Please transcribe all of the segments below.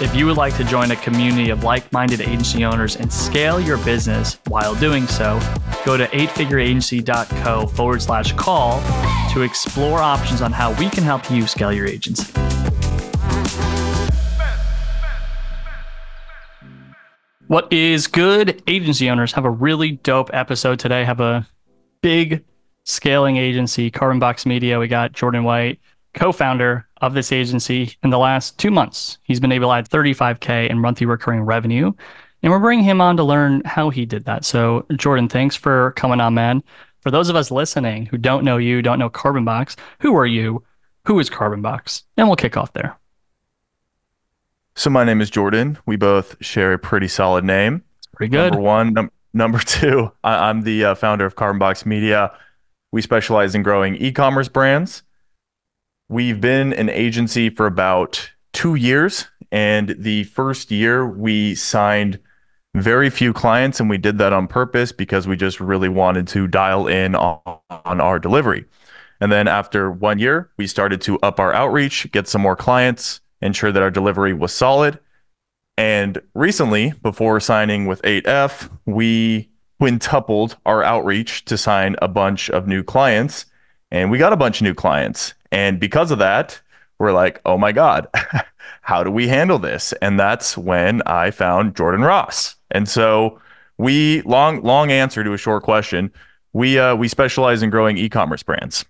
If you would like to join a community of like minded agency owners and scale your business while doing so, go to eightfigureagency.co forward slash call to explore options on how we can help you scale your agency. What is good? Agency owners have a really dope episode today. Have a big scaling agency, Carbon Box Media. We got Jordan White, co-founder of this agency. In the last two months, he's been able to add 35k in monthly recurring revenue, and we're bringing him on to learn how he did that. So, Jordan, thanks for coming on, man. For those of us listening who don't know you, don't know Carbon Box, who are you? Who is Carbon Box? And we'll kick off there. So my name is Jordan. We both share a pretty solid name. Pretty good. Number one, num- number two. I- I'm the uh, founder of Carbon Box Media. We specialize in growing e-commerce brands. We've been an agency for about two years, and the first year we signed very few clients, and we did that on purpose because we just really wanted to dial in on, on our delivery. And then after one year, we started to up our outreach, get some more clients, ensure that our delivery was solid. And recently, before signing with 8F, we quintupled our outreach to sign a bunch of new clients. And we got a bunch of new clients. And because of that, we're like, oh my God, how do we handle this? And that's when I found Jordan Ross. And so we long, long answer to a short question. We uh, we specialize in growing e-commerce brands.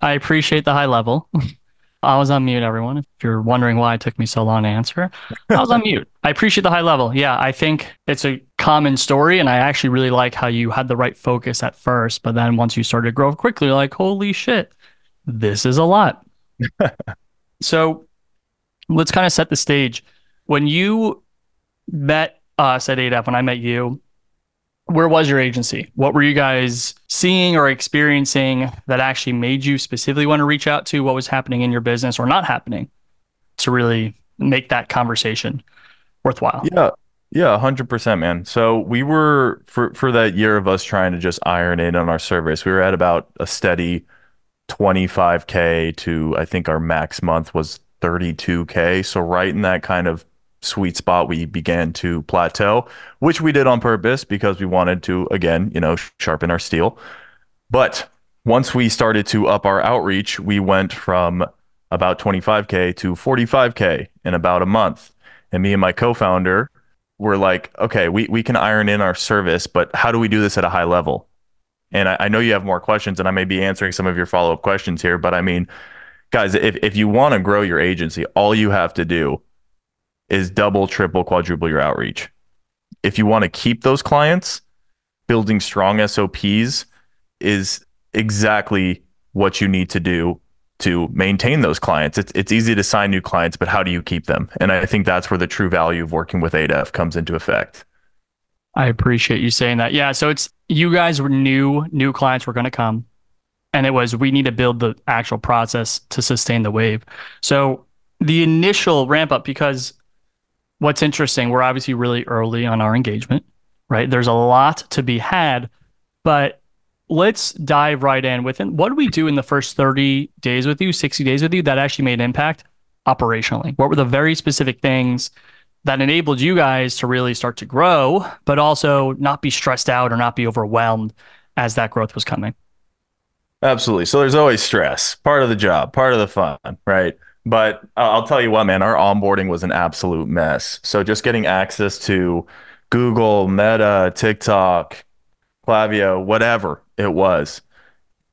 I appreciate the high level. I was on mute, everyone. If you're wondering why it took me so long to answer, I was on mute. I appreciate the high level. Yeah, I think it's a common story, and I actually really like how you had the right focus at first, but then once you started to grow quickly, you're like, holy shit, this is a lot. so let's kind of set the stage. When you met us at 8F, when I met you, where was your agency? What were you guys seeing or experiencing that actually made you specifically want to reach out to what was happening in your business or not happening to really make that conversation worthwhile? Yeah. Yeah, 100%, man. So we were for for that year of us trying to just iron in on our service. We were at about a steady 25k to I think our max month was 32k. So right in that kind of sweet spot we began to plateau, which we did on purpose because we wanted to again, you know, sharpen our steel. But once we started to up our outreach, we went from about 25k to 45k in about a month. And me and my co-founder were like, okay, we, we can iron in our service, but how do we do this at a high level? And I, I know you have more questions, and I may be answering some of your follow-up questions here, but I mean, guys, if, if you want to grow your agency, all you have to do is double, triple, quadruple your outreach. If you want to keep those clients, building strong SOPs is exactly what you need to do to maintain those clients. It's it's easy to sign new clients, but how do you keep them? And I think that's where the true value of working with 8F comes into effect. I appreciate you saying that. Yeah. So it's you guys were new, new clients were going to come. And it was, we need to build the actual process to sustain the wave. So the initial ramp up, because what's interesting, we're obviously really early on our engagement, right? There's a lot to be had, but let's dive right in within what do we do in the first 30 days with you, 60 days with you that actually made an impact operationally? What were the very specific things that enabled you guys to really start to grow, but also not be stressed out or not be overwhelmed as that growth was coming? Absolutely. So there's always stress, part of the job, part of the fun, right? But I'll tell you what, man, our onboarding was an absolute mess. So just getting access to Google, Meta, TikTok, Klaviyo, whatever it was,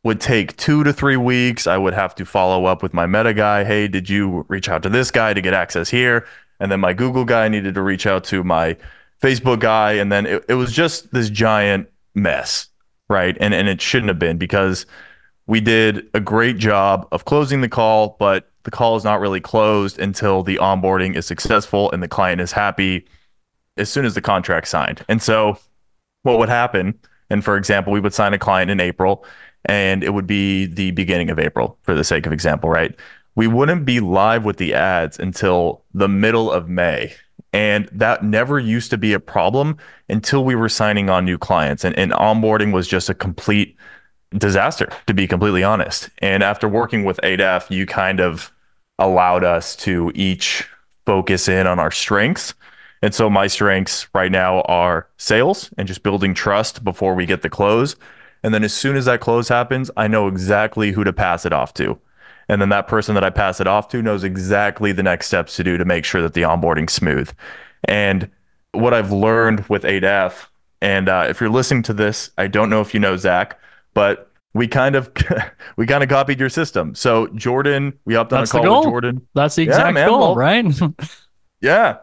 would take two to three weeks. I would have to follow up with my Meta guy. Hey, did you reach out to this guy to get access here? And then my Google guy needed to reach out to my Facebook guy. And then it, it was just this giant mess, right? And and it shouldn't have been because we did a great job of closing the call, but the call is not really closed until the onboarding is successful and the client is happy as soon as the contract signed. And so what would happen And for example, we would sign a client in April and it would be the beginning of April for the sake of example, right? We wouldn't be live with the ads until the middle of May. And that never used to be a problem until we were signing on new clients. And, and onboarding was just a complete disaster, to be completely honest. And after working with 8F, you kind of allowed us to each focus in on our strengths. And so my strengths right now are sales and just building trust before we get the close. And then as soon as that close happens, I know exactly who to pass it off to. And then that person that I pass it off to knows exactly the next steps to do to make sure that the onboarding's smooth. And what I've learned with 8F, and uh, if you're listening to this, I don't know if you know Zach, but we kind of we kind of copied your system. So Jordan, we hopped on That's a the call with. Jordan. That's the Yeah, exact man, goal, well- right? Yeah.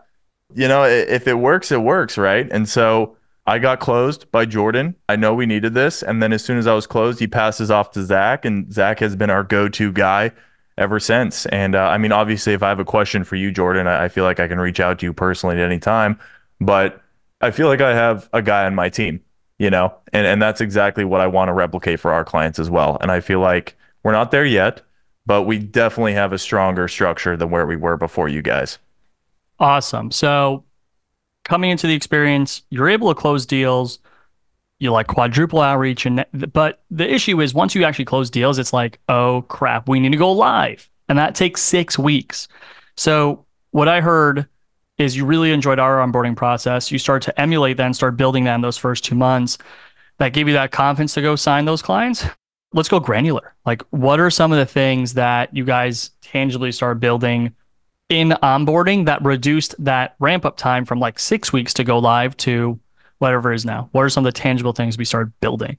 You know, if it works, it works, right? And so I got closed by Jordan. I know we needed this. And then as soon as I was closed, he passes off to Zach, and Zach has been our go to guy ever since. And uh, I mean, obviously, if I have a question for you, Jordan, I, I feel like I can reach out to you personally at any time. But I feel like I have a guy on my team, you know, and, and that's exactly what I want to replicate for our clients as well. And I feel like we're not there yet, but we definitely have a stronger structure than where we were before you guys. Awesome. So coming into the experience, you're able to close deals. You like quadruple outreach, and but the issue is once you actually close deals, it's like, oh crap, we need to go live, and that takes six weeks. So what I heard is you really enjoyed our onboarding process. You start to emulate that and start building that in those first two months. That gave you that confidence to go sign those clients. Let's go granular. Like, what are some of the things that you guys tangibly start building in onboarding that reduced that ramp up time from like six weeks to go live to whatever it is now? What are some of the tangible things we started building?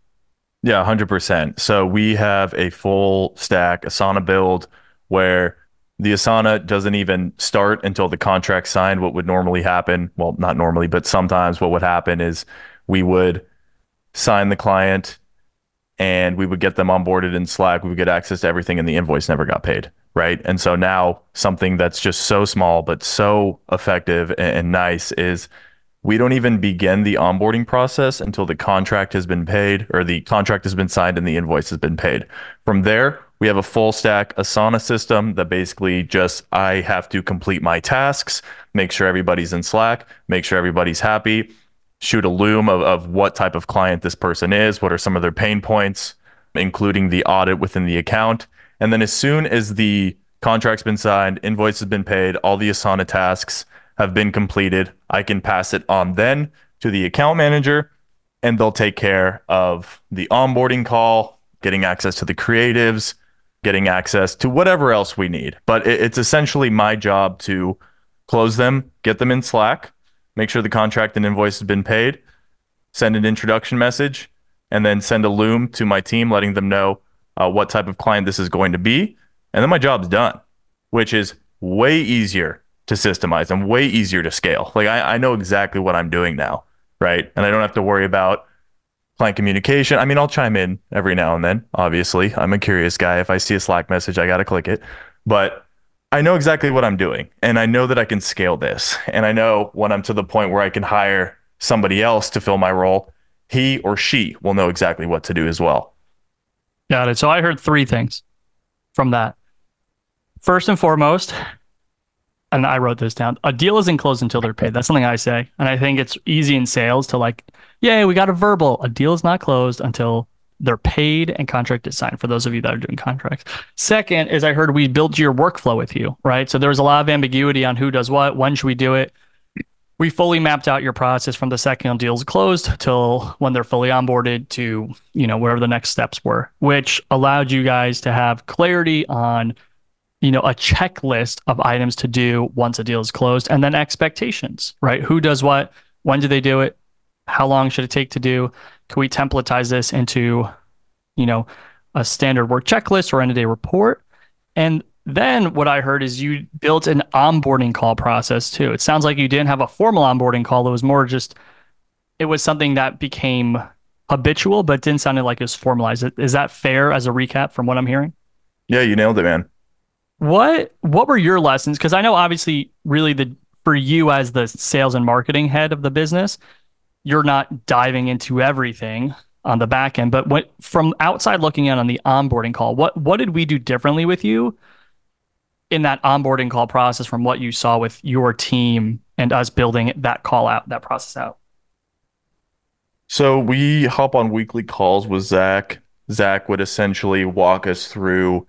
Yeah, 100%. So we have a full stack Asana build where the Asana doesn't even start until the contract signed. What would normally happen, well, not normally, but sometimes what would happen is we would sign the client and we would get them onboarded in Slack. We would get access to everything and the invoice never got paid. Right. And so now something that's just so small, but so effective and, and nice is we don't even begin the onboarding process until the contract has been paid or the contract has been signed and the invoice has been paid. From there, we have a full stack Asana system that basically just I have to complete my tasks, make sure everybody's in Slack, make sure everybody's happy, shoot a loom of, of what type of client this person is, what are some of their pain points, including the audit within the account. And then as soon as the contract's been signed, invoice has been paid, all the Asana tasks have been completed, I can pass it on then to the account manager and they'll take care of the onboarding call, getting access to the creatives, getting access to whatever else we need. But it, it's essentially my job to close them, get them in Slack, make sure the contract and invoice has been paid, send an introduction message, and then send a loom to my team letting them know uh, what type of client this is going to be. And then my job's done, which is way easier to systemize and way easier to scale. Like I, I know exactly what I'm doing now, right? And I don't have to worry about client communication. I mean, I'll chime in every now and then, obviously. I'm a curious guy. If I see a Slack message, I got to click it. But I know exactly what I'm doing and I know that I can scale this. And I know when I'm to the point where I can hire somebody else to fill my role, he or she will know exactly what to do as well. Got it. So I heard three things from that. First and foremost, and I wrote this down. A deal isn't closed until they're paid. That's something I say. And I think it's easy in sales to like, yay, we got a verbal. A deal is not closed until they're paid and contract is signed for those of you that are doing contracts. Second is I heard we built your workflow with you, right? So there was a lot of ambiguity on who does what, when should we do it. We fully mapped out your process from the second deal's closed till when they're fully onboarded to, you know, wherever the next steps were, which allowed you guys to have clarity on you know, a checklist of items to do once a deal is closed and then expectations, right? Who does what? When do they do it? How long should it take to do? Can we templatize this into, you know, a standard work checklist or end of day report? And then what I heard is you built an onboarding call process too. It sounds like you didn't have a formal onboarding call. It was more just, it was something that became habitual, but didn't sound like it was formalized. Is that fair as a recap from what I'm hearing? Yeah, you nailed it, man. What what were your lessons? Because I know obviously, really the for you as the sales and marketing head of the business, you're not diving into everything. on the back end. But what from outside looking in on the onboarding call, what what did we do differently with you in that onboarding call process from what you saw with your team and us building that call out, that process out? So we hop on weekly calls with Zach. Zach would essentially walk us through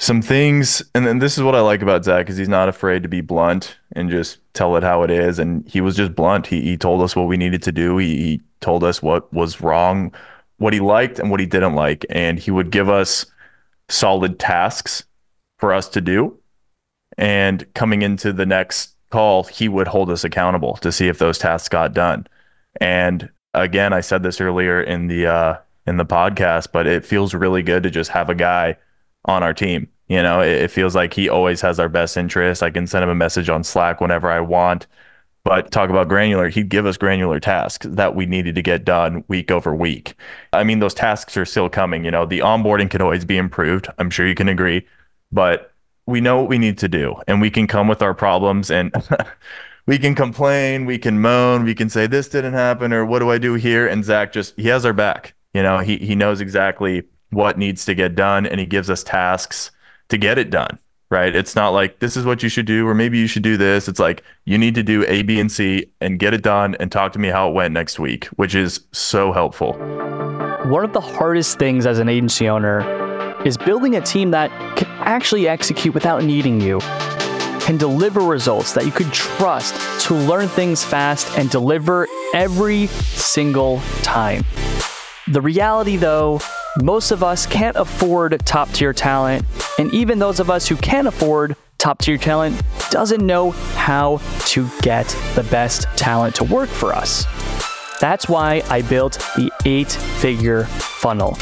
some things, and then this is what I like about Zach is he's not afraid to be blunt and just tell it how it is. And he was just blunt. He he told us what we needed to do. He, he told us what was wrong, what he liked and what he didn't like, and he would give us solid tasks for us to do. And coming into the next call, he would hold us accountable to see if those tasks got done. And again, I said this earlier in the uh, in the podcast, but it feels really good to just have a guy on our team. You know, it, it feels like he always has our best interest. I can send him a message on Slack whenever I want. But talk about granular, he'd give us granular tasks that we needed to get done week over week. I mean, those tasks are still coming. You know, the onboarding can always be improved. I'm sure you can agree, but we know what we need to do and we can come with our problems and we can complain, we can moan, we can say this didn't happen or what do I do here? And Zach just, he has our back. You know, he, he knows exactly what needs to get done and he gives us tasks to get it done right it's not like this is what you should do or maybe you should do this it's like you need to do a b and c and get it done and talk to me how it went next week which is so helpful one of the hardest things as an agency owner is building a team that can actually execute without needing you can deliver results that you could trust to learn things fast and deliver every single time the reality though most of us can't afford top tier talent, and even those of us who can afford top tier talent doesn't know how to get the best talent to work for us. That's why I built the eight figure funnel.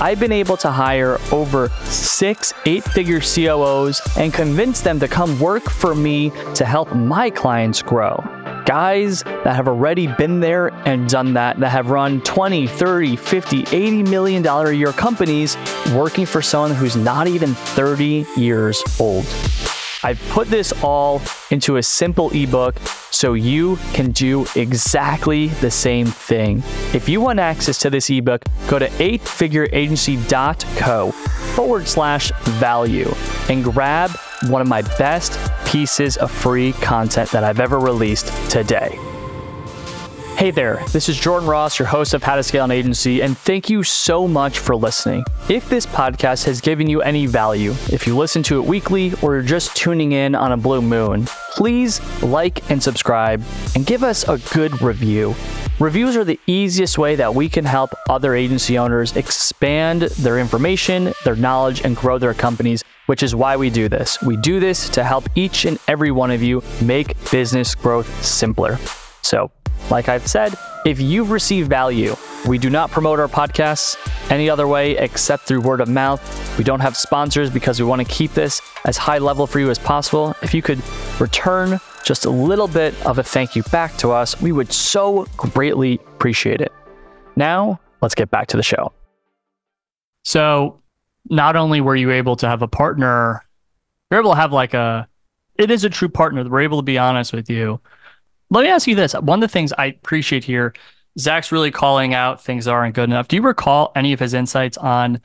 I've been able to hire over six eight figure COOs and convince them to come work for me to help my clients grow guys that have already been there and done that, that have run 20, 30, 50, 80 million dollar a year companies working for someone who's not even 30 years old. I've put this all into a simple ebook so you can do exactly the same thing. If you want access to this ebook, go to eightfigureagency.co forward slash value and grab one of my best pieces of free content that I've ever released today. Hey there, this is Jordan Ross, your host of How to Scale an Agency, and thank you so much for listening. If this podcast has given you any value, if you listen to it weekly or you're just tuning in on a blue moon, please like and subscribe and give us a good review. Reviews are the easiest way that we can help other agency owners expand their information, their knowledge, and grow their companies which is why we do this. We do this to help each and every one of you make business growth simpler. So, like I've said, if you've received value, we do not promote our podcasts any other way except through word of mouth. We don't have sponsors because we want to keep this as high level for you as possible. If you could return just a little bit of a thank you back to us, we would so greatly appreciate it. Now, let's get back to the show. So, not only were you able to have a partner, you're able to have like a, it is a true partner. We're able to be honest with you. Let me ask you this. One of the things I appreciate here, Zach's really calling out things that aren't good enough. Do you recall any of his insights on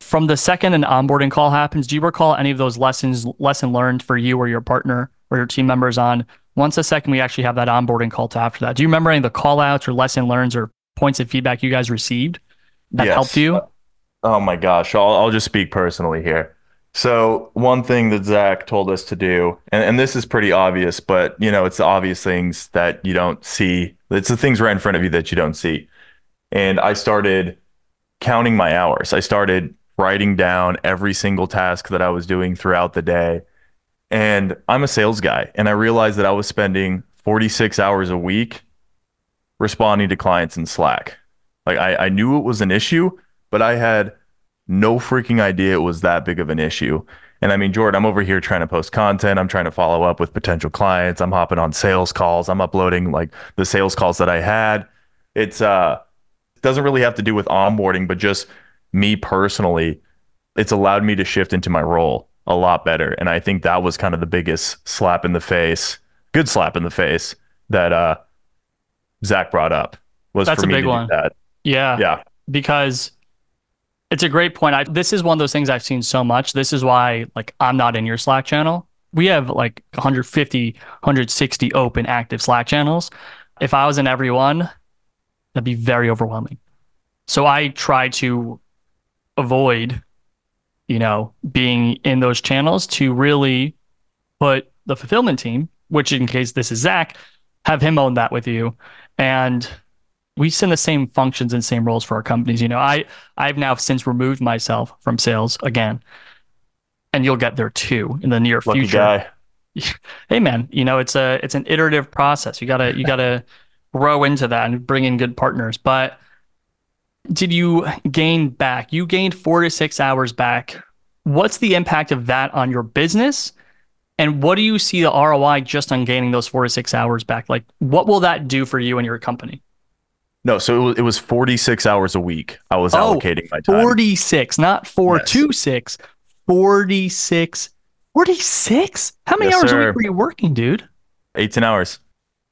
from the second an onboarding call happens? Do you recall any of those lessons, lesson learned for you or your partner or your team members on once the second we actually have that onboarding call to after that? Do you remember any of the call outs or lesson learns or points of feedback you guys received that yes. helped you? Oh my gosh, I'll, I'll just speak personally here. So one thing that Zach told us to do, and, and this is pretty obvious, but you know, it's the obvious things that you don't see. It's the things right in front of you that you don't see. And I started counting my hours. I started writing down every single task that I was doing throughout the day. And I'm a sales guy, and I realized that I was spending 46 hours a week responding to clients in Slack. Like I, I knew it was an issue, but I had no freaking idea it was that big of an issue. And I mean, Jordan, I'm over here trying to post content. I'm trying to follow up with potential clients. I'm hopping on sales calls. I'm uploading like the sales calls that I had. It's uh it doesn't really have to do with onboarding, but just me personally, it's allowed me to shift into my role a lot better. And I think that was kind of the biggest slap in the face, good slap in the face that uh Zach brought up was That's for a me big to one. do that. Yeah. Yeah because it's a great point. I, this is one of those things I've seen so much. This is why like I'm not in your Slack channel. We have like 150, 160 open active Slack channels. If I was in every one, that'd be very overwhelming. So I try to avoid, you know, being in those channels to really put the fulfillment team, which in case this is Zach, have him own that with you. And we send the same functions and same roles for our companies. You know, I I've now since removed myself from sales again, and you'll get there too in the near Lucky future. guy. Hey man, you know it's a it's an iterative process. You gotta you gotta grow into that and bring in good partners. But did you gain back? You gained four to six hours back. What's the impact of that on your business? And what do you see the ROI just on gaining those four to six hours back? Like, what will that do for you and your company? No, so it was, it was 46 hours a week. I was Oh, allocating my time. 46, not four Yes. 46. 46? How many Yes, hours a sir. week were you working, dude? 18 hours.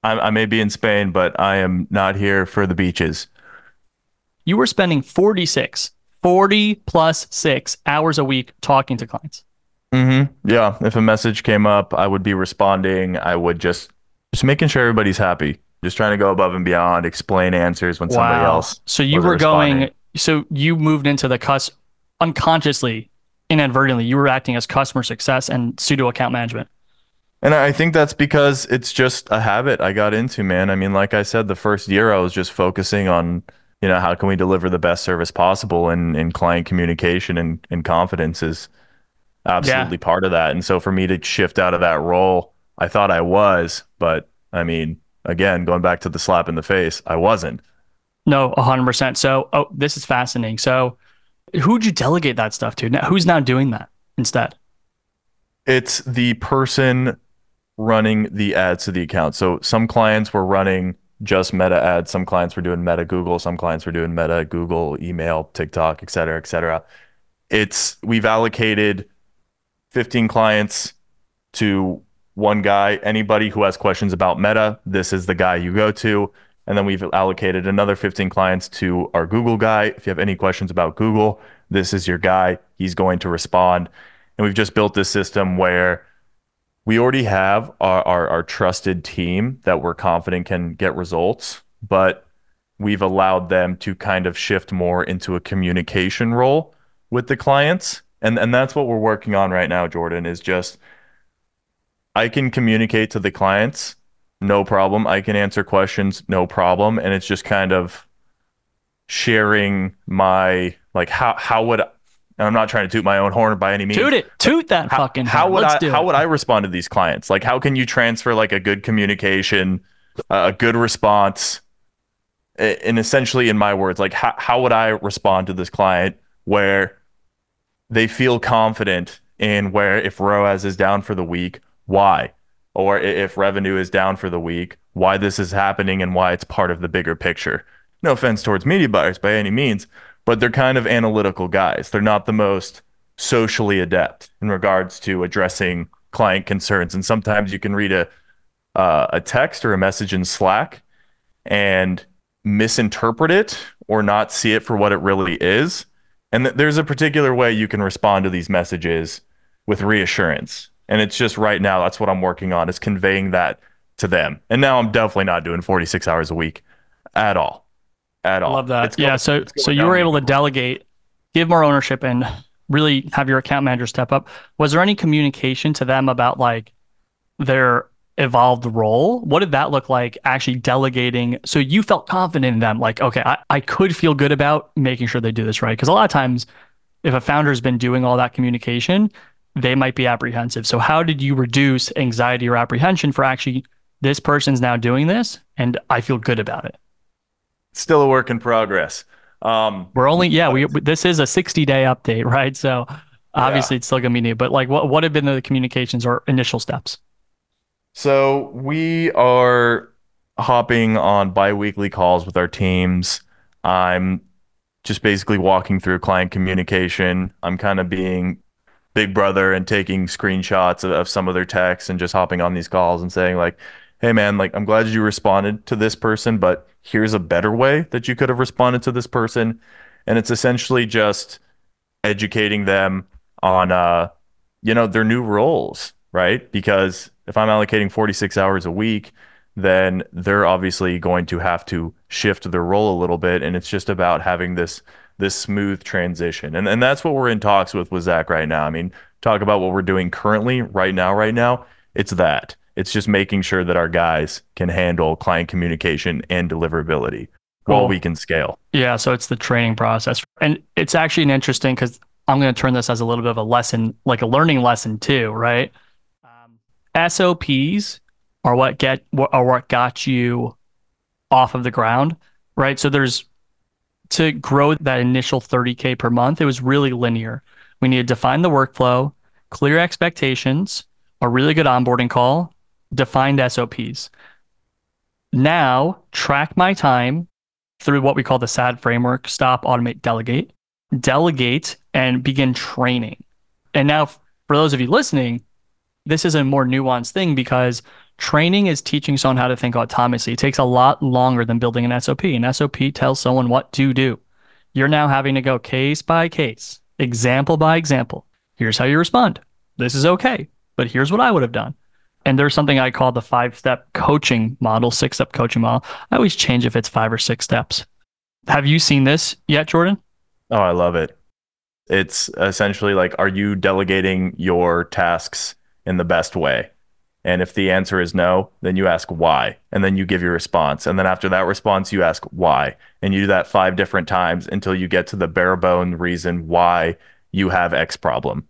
I, I may be in Spain, but I am not here for the beaches. You were spending 46, 40 plus six hours a week talking to clients. Mm-hmm. Yeah. If a message came up, I would be responding. I would just just making sure everybody's happy. Just trying to go above and beyond, explain answers when somebody else. So you were going, so you moved into the cus unconsciously, inadvertently, you were acting as customer success and pseudo account management. And I think that's because it's just a habit I got into, man. I mean, like I said, the first year I was just focusing on, you know, how can we deliver the best service possible and, and client communication and, and confidence is absolutely part of that. And so for me to shift out of that role, I thought I was, but I mean, again, going back to the slap in the face, I wasn't. No, 100%. So, oh, this is fascinating. So, who'd you delegate that stuff to? Now, who's now doing that instead? It's the person running the ads to the account. So some clients were running just meta ads, some clients were doing meta Google, some clients were doing meta Google, email, TikTok, et cetera, et cetera. It's we've allocated 15 clients to one guy. Anybody who has questions about meta, this is the guy you go to. And then we've allocated another 15 clients to our Google guy. If you have any questions about Google, this is your guy. He's going to respond. And we've just built this system where we already have our, our, our trusted team that we're confident can get results, but we've allowed them to kind of shift more into a communication role with the clients. And, and that's what we're working on right now, Jordan, is just I can communicate to the clients, no problem. I can answer questions, no problem. And it's just kind of sharing my like how how would and I'm not trying to toot my own horn by any means. Toot it. Toot that How, fucking how horn. would Let's I how would I respond to these clients? Like how can you transfer like a good communication, uh, a good response, and essentially in my words, like how how would I respond to this client where they feel confident in where if ROAS is down for the week, why? Or if revenue is down for the week, why this is happening and why it's part of the bigger picture. No offense towards media buyers by any means, but they're kind of analytical guys. They're not the most socially adept in regards to addressing client concerns. And sometimes you can read a uh, a text or a message in Slack and misinterpret it or not see it for what it really is. And th- there's a particular way you can respond to these messages with reassurance. And it's just right now that's what I'm working on is conveying that to them. And now I'm definitely not doing 46 hours a week at all. At all. love that. Going- yeah. So, so you were able to delegate, give more ownership, and really have your account manager step up. Was there any communication to them about like their evolved role? What did that look like actually delegating? So you felt confident in them, like, okay, I, I could feel good about making sure they do this right. Because a lot of times, if a founder's been doing all that communication, they might be apprehensive. So how did you reduce anxiety or apprehension for actually this person's now doing this and I feel good about it? still a work in progress. Um, We're only yeah, we this is a 60 day update, right? So obviously it's still gonna be new. But like what what have been the communications or initial steps? So we are hopping on bi-weekly calls with our teams. I'm just basically walking through client communication. I'm kind of being big brother and taking screenshots of, of some of their texts and just hopping on these calls and saying like, "Hey man, like I'm glad you responded to this person, but here's a better way that you could have responded to this person." And it's essentially just educating them on uh you know their new roles, right? Because if I'm allocating 46 hours a week, then they're obviously going to have to shift their role a little bit and it's just about having this this smooth transition. And and that's what we're in talks with with Zach right now. I mean, talk about what we're doing currently right now right now. It's that. It's just making sure that our guys can handle client communication and deliverability cool. while we can scale. Yeah, so it's the training process. And it's actually an interesting cuz I'm going to turn this as a little bit of a lesson, like a learning lesson too, right? Um, SOPs are what get are what got you off of the ground, right? So there's to grow that initial 30k per month. It was really linear. We need to define the workflow, clear expectations, a really good onboarding call, defined SOPs. Now track my time through what we call the SAD framework: stop, automate, delegate delegate and begin training. And now, for those of you listening, this is a more nuanced thing because training is teaching someone how to think autonomously. It takes a lot longer than building an SOP. An SOP tells someone what to do. You're now having to go case by case, example by example. Here's how you respond. This is okay, but here's what I would have done. And there's something I call the five step coaching model, six step coaching model. I always change if it's five or six steps. Have you seen this yet, Jordan? Oh, I love it. It's essentially like, are you delegating your tasks in the best way? And if the answer is no, then you ask why. And then you give your response. And then after that response, you ask why. And you do that five different times until you get to the bare bone reason why you have X problem.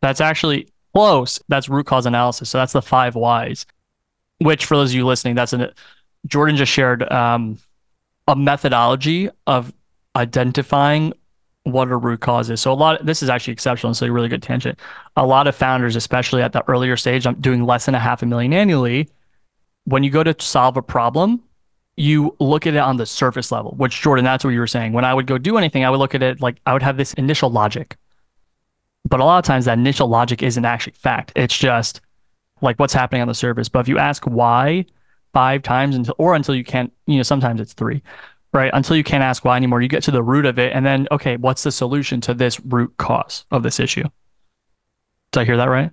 That's actually close. That's root cause analysis. So that's the five whys, which for those of you listening, that's an Jordan just shared um, a methodology of identifying what are root causes? So a lot of, this is actually exceptional. And so a really good tangent. A lot of founders, especially at the earlier stage, I'm doing less than a half a million annually. When you go to solve a problem, you look at it on the surface level, which Jordan, that's what you were saying. When I would go do anything, I would look at it like I would have this initial logic. But a lot of times that initial logic isn't actually fact. It's just like what's happening on the surface. But if you ask why five times until or until you can't, you know, sometimes it's three right? Until you can't ask why anymore, you get to the root of it. And then, okay, what's the solution to this root cause of this issue? Did I hear that right?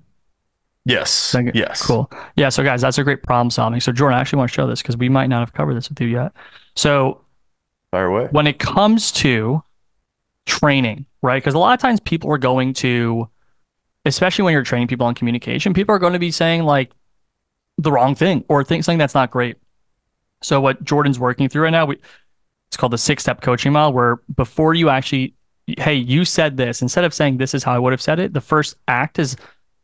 Yes. Yes. Cool. Yeah. So, guys, that's a great problem solving. So, Jordan, I actually want to show this because we might not have covered this with you yet. So, fire away. When it comes to training, right? Because a lot of times people are going to, especially when you're training people on communication, people are going to be saying like the wrong thing or think something that's not great. So, what Jordan's working through right now, we it's called the six step coaching model, where before you actually, hey, you said this, instead of saying this is how I would have said it, the first act is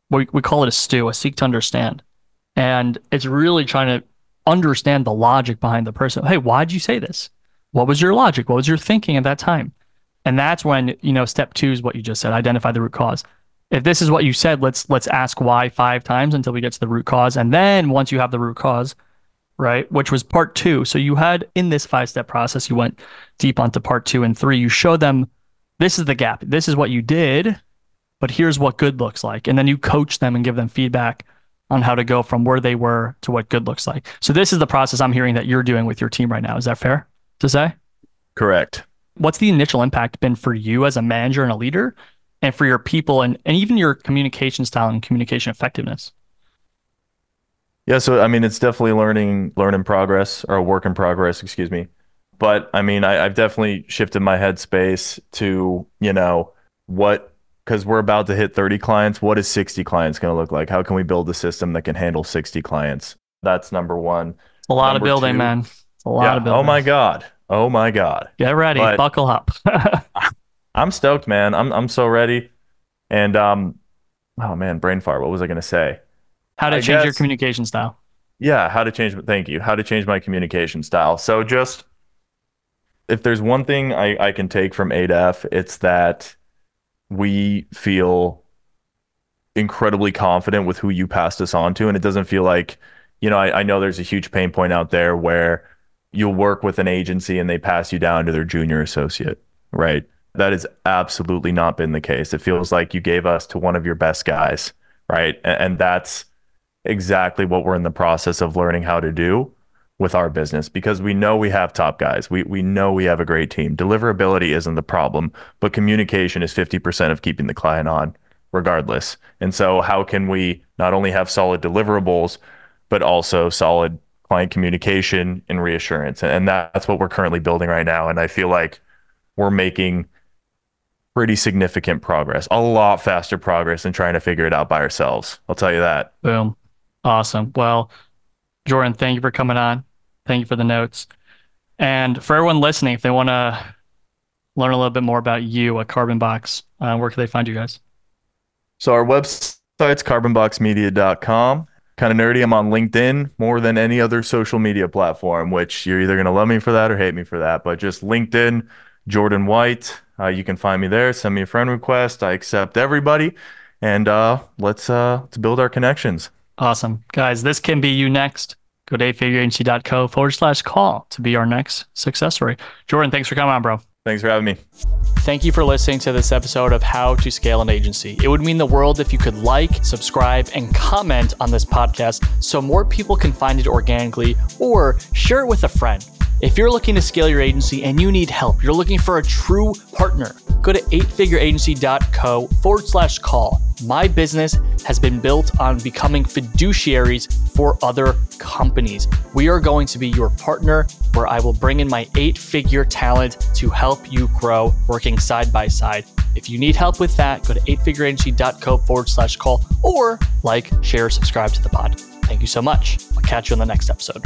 we, we call it a stew, a seek to understand. And it's really trying to understand the logic behind the person. Hey, why did you say this? What was your logic? What was your thinking at that time? And that's when, you know, step two is what you just said, identify the root cause. If this is what you said, let's let's ask why five times until we get to the root cause. And then once you have the root cause, right? Which was part two. So you had in this five step process, you went deep onto part two and three. You showed them this is the gap. This is what you did, but here's what good looks like. And then you coach them and give them feedback on how to go from where they were to what good looks like. So this is the process I'm hearing that you're doing with your team right now. Is that fair to say? Correct. What's the initial impact been for you as a manager and a leader and for your people and, and even your communication style and communication effectiveness? Yeah, so I mean, it's definitely learning, learn in progress or a work in progress, excuse me. But I mean, I, have definitely shifted my headspace to you know what because we're about to hit 30 clients. What is 60 clients going to look like? How can we build a system that can handle 60 clients? That's number one. A lot number of building, two, man. A lot yeah, of building. Oh my god. Oh my god. Get ready. But Buckle up. I'm stoked, man. I'm I'm so ready. And um, oh man, brain fart. What was I going to say? How to I change guess, your communication style. Yeah, how to change. Thank you. How to change my communication style. So just if there's one thing I, I can take from 8F, it's that we feel incredibly confident with who you passed us on to. And it doesn't feel like, you know, I, I know there's a huge pain point out there where you'll work with an agency and they pass you down to their junior associate, right? That has absolutely not been the case. It feels like you gave us to one of your best guys, right? And, and that's exactly what we're in the process of learning how to do. with our business because we know we have top guys. We we know we have a great team. Deliverability isn't the problem, but communication is 50% of keeping the client on regardless. And so how can we not only have solid deliverables but also solid client communication and reassurance? And that's what we're currently building right now and I feel like we're making pretty significant progress. A lot faster progress than trying to figure it out by ourselves. I'll tell you that. Boom. Awesome. Well, Jordan, thank you for coming on. Thank you for the notes. And for everyone listening, if they want to learn a little bit more about you at Carbon Box, uh, where can they find you guys? So our website's carbonboxmedia.com. Kind of nerdy. I'm on LinkedIn more than any other social media platform, which you're either going to love me for that or hate me for that. But just LinkedIn, Jordan White. Uh, you can find me there. Send me a friend request. I accept everybody. And uh, let's uh, let's build our connections. Awesome. Guys, this can be you next. Go to eightfigureagency.co forward slash call to be our next success story. Jordan, thanks for coming on, bro. Thanks for having me. Thank you for listening to this episode of How to Scale an Agency. It would mean the world if you could like, subscribe, and comment on this podcast so more people can find it organically or share it with a friend. If you're looking to scale your agency and you need help, you're looking for a true partner, go to eightfigureagency.co forward slash call. My business has been built on becoming fiduciaries for other companies. We are going to be your partner where I will bring in my eight figure talent to help you grow working side by side. If you need help with that, go to eightfigureagency.co forward slash call or like, share, subscribe to the pod. Thank you so much. I'll catch you on the next episode.